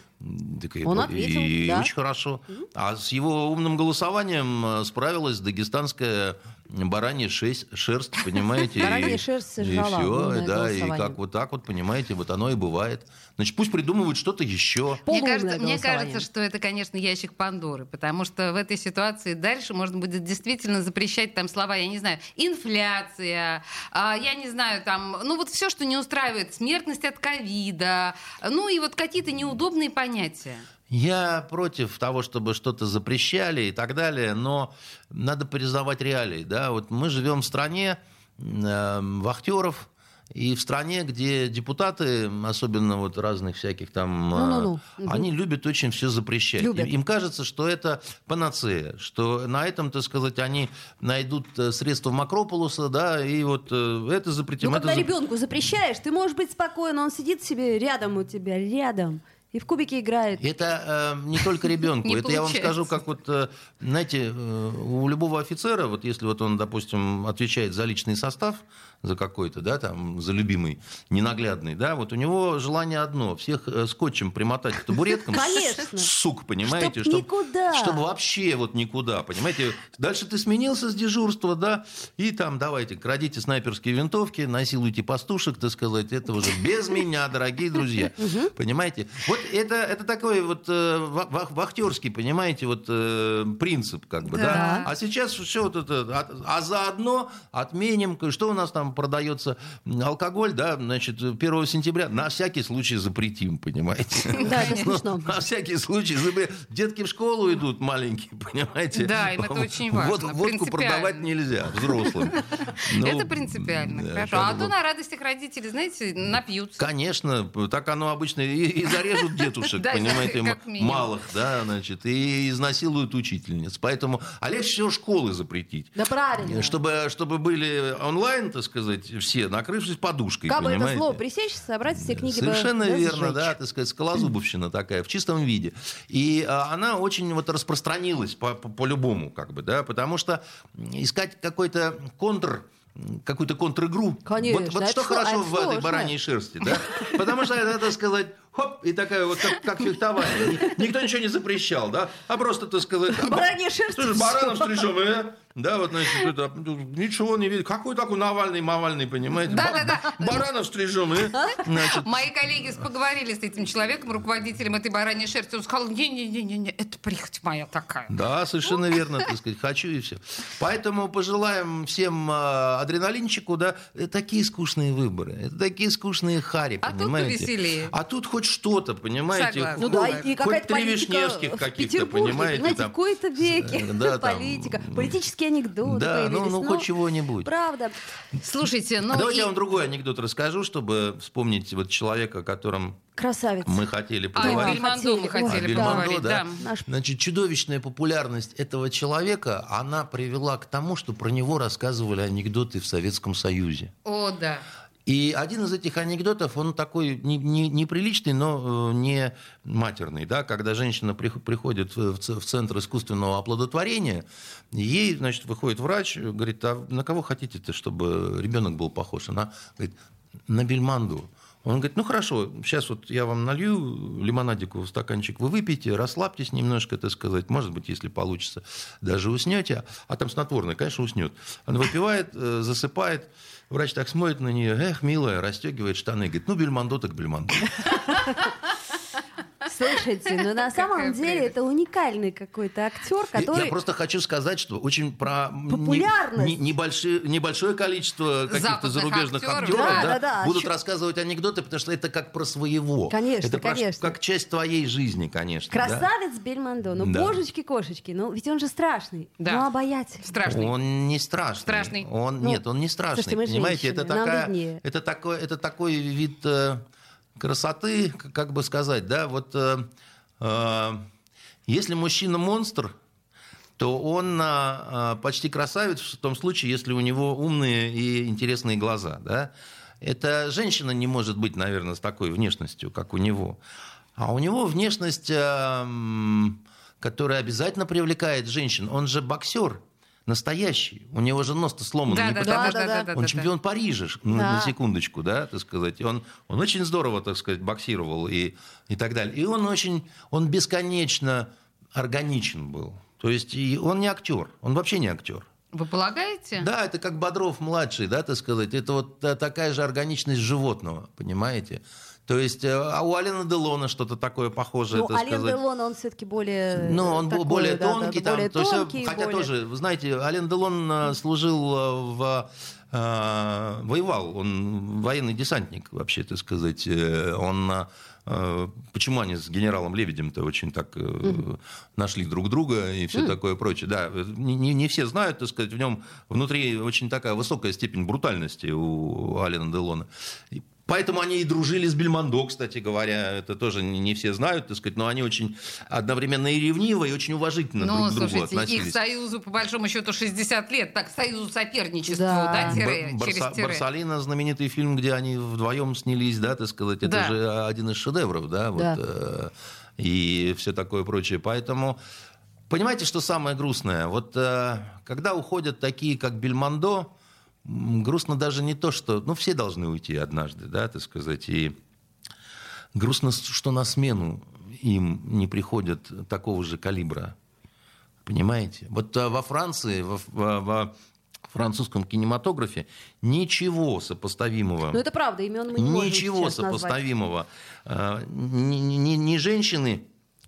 Так, он и, ответил, и да. очень хорошо. Угу. А с его умным голосованием справилась дагестанская баранья шесть, шерсть, понимаете?
Баранья шерсть сожрала.
И все, да, и как вот так вот, понимаете, вот оно и бывает. Значит, пусть придумывают что-то еще.
Мне кажется, мне кажется, что это, конечно, ящик Пандоры, потому что в этой ситуации дальше можно будет действительно запрещать там слова, я не знаю, инфляция, а, я не знаю, там, ну вот все, что не устраивает, смертность от ковида, ну и вот какие-то неудобные понятия.
Я против того, чтобы что-то запрещали и так далее, но надо признавать реалии. Да? Вот мы живем в стране э, вахтеров, и в стране, где депутаты, особенно вот разных всяких там, ну, ну, ну. они любят очень все запрещать. Любят. Им, им кажется, что это панацея, что на этом, так сказать, они найдут э, средства Макрополуса, да, и вот э, это запретим.
Ну,
когда
зап... ребенку запрещаешь, ты можешь быть спокоен, он сидит себе рядом у тебя, рядом И в кубике играет.
Это э, не только ребенку. Это я вам скажу, как вот, э, знаете, э, у любого офицера, вот если вот он, допустим, отвечает за личный состав, за какой-то, да, там, за любимый, ненаглядный, да, вот у него желание одно, всех э, скотчем примотать к табуреткам.
Конечно.
Сук, понимаете?
Чтоб никуда.
Чтобы вообще вот никуда, понимаете? Дальше ты сменился с дежурства, да, и там давайте, крадите снайперские винтовки, насилуйте пастушек, так сказать, это уже без меня, дорогие друзья. Понимаете? Вот это, это такой вот э, вахтерский, понимаете, вот э, принцип, как бы, да. А сейчас все вот это, а, а заодно отменим, что у нас там продается алкоголь, да, значит, 1 сентября на всякий случай запретим, понимаете?
Да, это ну, смешно.
На всякий случай. Детки в школу идут маленькие, понимаете?
Да, им это очень важно.
Водку продавать нельзя взрослым.
Ну, это принципиально, хорошо. А то на радостях родители, знаете, напьются.
Конечно, так оно обычно и зарежут детушек, понимаете, малых, да, значит, и изнасилуют учительниц. Поэтому, а легче всего школы запретить.
Да правильно.
Чтобы, чтобы были онлайн, так сказать, все, накрывшись подушкой,
Как бы
это
зло пресечь, собрать все книги
Совершенно верно, да, так сказать, скалозубовщина такая, в чистом виде. И а, она очень вот распространилась по- по- по-любому, как бы, да, потому что искать какой-то контр какую-то контр-игру.
Конечно,
вот, вот
это
что
что-
хорошо
это
в этой бараньей шерсти, да? Потому что это, так сказать, хоп, и такая вот как, как фехтование. Ни- Никто ничего не запрещал, да? А просто, так сказать...
Баранья шерсть.
Слушай, бараном стрижем, э? Да, вот, значит, это, ничего не видит. Какой такой Навальный, Мавальный, понимаете?
Да,
Ба-
да, да.
Баранов стрижем, э? Значит,
Мои коллеги поговорили с этим человеком, руководителем этой бараньей шерсти. Он сказал, не-не-не, это прихоть моя такая.
Да, совершенно верно, так сказать, хочу и все. Поэтому пожелаем всем э, адреналинчику, да, такие скучные выборы, это такие скучные хари,
А тут
понимаете?
повеселее.
А тут хоть что-то, понимаете?
Согласна.
Ну да, и
хоть
какая-то
три Вишневских
в
каких-то,
Петербурге,
понимаете?
понимаете,
там.
в какой-то веке
Да,
политика, политические анекдоты
Да, ну,
появились.
ну хоть чего-нибудь.
Правда.
Слушайте, ну...
А Давайте
и-
я вам другой анекдот расскажу, чтобы вспомнить вот человека, о котором
Красавец.
мы хотели
А,
поговорить.
Бельмондо мы
Хотели.
хотели
А, Бельмондо,
поговорить,
да.
да.
Значит, чудовищная популярность этого человека, она привела к тому, что про него рассказывали анекдоты в Советском Союзе.
О, да.
И один из этих анекдотов, он такой не- не- неприличный, но э, не матерный. Да? Когда женщина прих- приходит в центр искусственного оплодотворения, ей, значит, выходит врач, говорит, а на кого хотите-то, чтобы ребенок был похож? Она говорит, на Бельманду. Он говорит, ну хорошо, сейчас вот я вам налью лимонадику в стаканчик, вы выпейте, расслабьтесь немножко, так сказать, может быть, если получится, даже уснете, а там снотворное, конечно, уснет. Она выпивает, э, засыпает, врач так смотрит на нее, эх, милая, расстегивает штаны, говорит, ну, бельмондо так бельмондо.
Слушайте, ну на самом деле это уникальный какой-то актер, который...
Я просто хочу сказать, что очень про
Популярность.
небольшое количество каких-то зарубежных
актеров.
актеров
Да,
да,
да, да.
будут рассказывать анекдоты, потому что это как про своего.
Конечно,
это про-
конечно.
как часть твоей жизни, конечно. да.
Красавец Бельмондо. Ну,
Да.
божечки-кошечки. Ну, ведь он же страшный.
Да.
Ну, обаятельный.
Страшный.
Он не страшный.
Страшный.
Он,
Ну,
нет, он не страшный.
слушайте,
Понимаете, это,
женщины,
такая, это, такой, это такой вид э, красоты, как бы сказать, да, вот э, э, если мужчина монстр, то он а, почти красавец в том случае, если у него умные и интересные глаза, да. Это женщина не может быть, наверное, с такой внешностью, как у него. А у него внешность, м, которая обязательно привлекает женщин. Он же боксер настоящий. У него же нос-то сломан
Да,
не
да,
потому,
да,
что
да, да, да,
он
да,
чемпион Парижа, ш- на,
Да.
на секундочку, да, так сказать. Он, он очень здорово, так сказать, боксировал и, и так далее. И он очень, он бесконечно органичен был. То есть и он не актер, он вообще не актер.
Вы полагаете?
Да, это как Бодров младший, да, так сказать. Это вот та- такая же органичность животного, понимаете? То есть, э, а у Алена Делона что-то такое похожее,
Ну, Ален
сказать.
Делон, он все-таки более...
Ну, он был
такой,
более
да,
тонкий,
да,
там,
более
то есть, э,
тонкий,
хотя
более-
тоже, вы знаете, Ален Делон э, служил э, в э, воевал, он военный десантник, вообще, так сказать. Э, Он э, почему они с генералом Лебедем-то очень так э, нашли друг друга и все такое прочее. Да, не, не- все знают, так сказать, в нем внутри очень такая высокая степень брутальности у Алена Делона. Поэтому они и дружили с Бельмондо, кстати говоря. Это тоже не все знают, так сказать, но они очень одновременно и ревниво, и очень уважительно ну, друг к другу слушайте, относились.
их союзу, по большому счету, 60 лет. Так, союзу соперничеству, да, да тире,
Бар- через тире. Барсалина, знаменитый фильм, где они вдвоем снялись, да, так сказать, это да. же один из шедевров, да, вот, да. Э, и все такое прочее. Поэтому, понимаете, что самое грустное? Вот э, когда уходят такие, как Бельмондо, грустно даже не то, что... Ну, все должны уйти однажды, да, так сказать. И грустно, что на смену им не приходят такого же калибра. Понимаете? Вот а, во Франции, во, во, во французском кинематографе ничего сопоставимого.
Ну, это правда, имен мы не
Ничего сопоставимого. Назвать. Ни, ни, ни женщины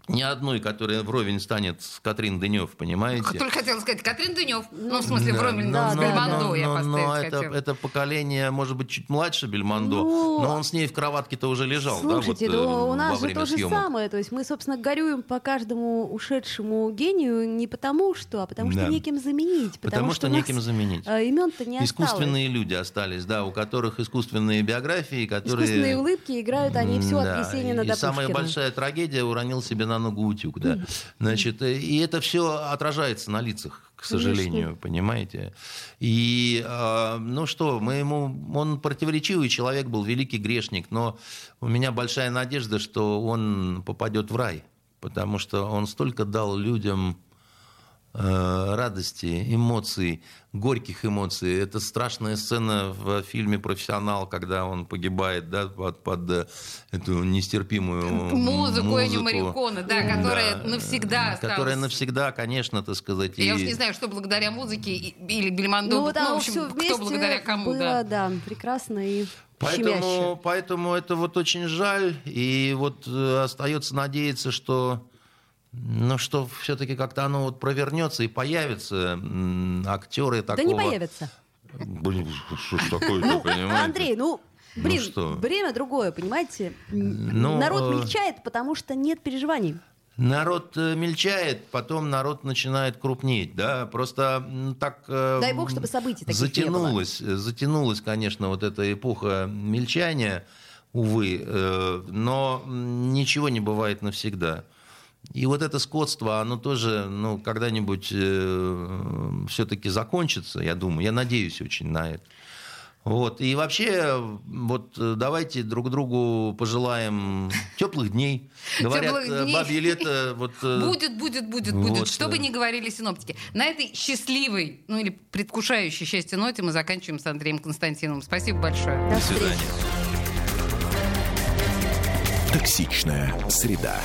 ни одной, которая вровень станет с Катрин Дынев, понимаете?
Только хотела сказать, Катрин Дынев. Ну, в смысле, да, вровень да, с да, Бельмондо я поставить
но это, это поколение, может быть, чуть младше Бельмондо, ну, но он с ней в кроватке-то уже лежал.
Слушайте,
да, вот,
ну, у нас же то же самое. То есть мы, собственно, горюем по каждому ушедшему гению не потому что, а потому что да. неким заменить.
Потому, потому что, что неким заменить.
А, имен-то не
Искусственные осталось. люди остались, да, у которых искусственные биографии, которые...
Искусственные улыбки играют они все да. от Есенина
и
до
самая большая трагедия уронил себе на ногу утюг, да. Значит, э, и это все отражается на лицах, к сожалению, Конечно. понимаете. И, а, ну что, мы ему, он противоречивый человек был, великий грешник, но у меня большая надежда, что он попадет в рай, потому что он столько дал людям Э, радости, эмоций, горьких эмоций. Это страшная сцена в фильме «Профессионал», когда он погибает да, под, под э, эту нестерпимую
музыку. Музыку Энни Мариконы, да, которая да, навсегда
осталась. Которая навсегда, конечно, так сказать.
Я и... уж не знаю, что благодаря музыке или Бельмондо, ну, ну, в общем, кто благодаря кому.
Было, да. да, прекрасно и
Поэтому, поэтому это вот очень жаль, и вот э, остается надеяться, что ну, что все-таки как-то оно вот провернется и появятся актеры такого...
Да не появятся.
Блин, что ж такое-то, ну, понимаете?
Андрей, ну, ну блин, ну, что? время другое, понимаете? Ну, Народ э, мельчает, потому что нет переживаний.
Народ э, мельчает, потом народ начинает крупнеть, да, просто так... Э,
Дай бог, чтобы событий таких
затянулась,
не было.
Затянулась, конечно, вот эта эпоха мельчания, увы, но ничего не бывает навсегда. И вот это скотство, оно тоже ну, когда-нибудь э, все-таки закончится, я думаю. Я надеюсь очень на это. Вот. И вообще, вот давайте друг другу пожелаем теплых дней. Говорят, теплых э, дней. бабье лето... Вот,
э, будет, будет, будет, вот. будет. Что бы ни говорили синоптики. На этой счастливой, ну или предвкушающей счастье ноте мы заканчиваем с Андреем Константиновым. Спасибо большое.
До, До свидания.
Токсичная среда.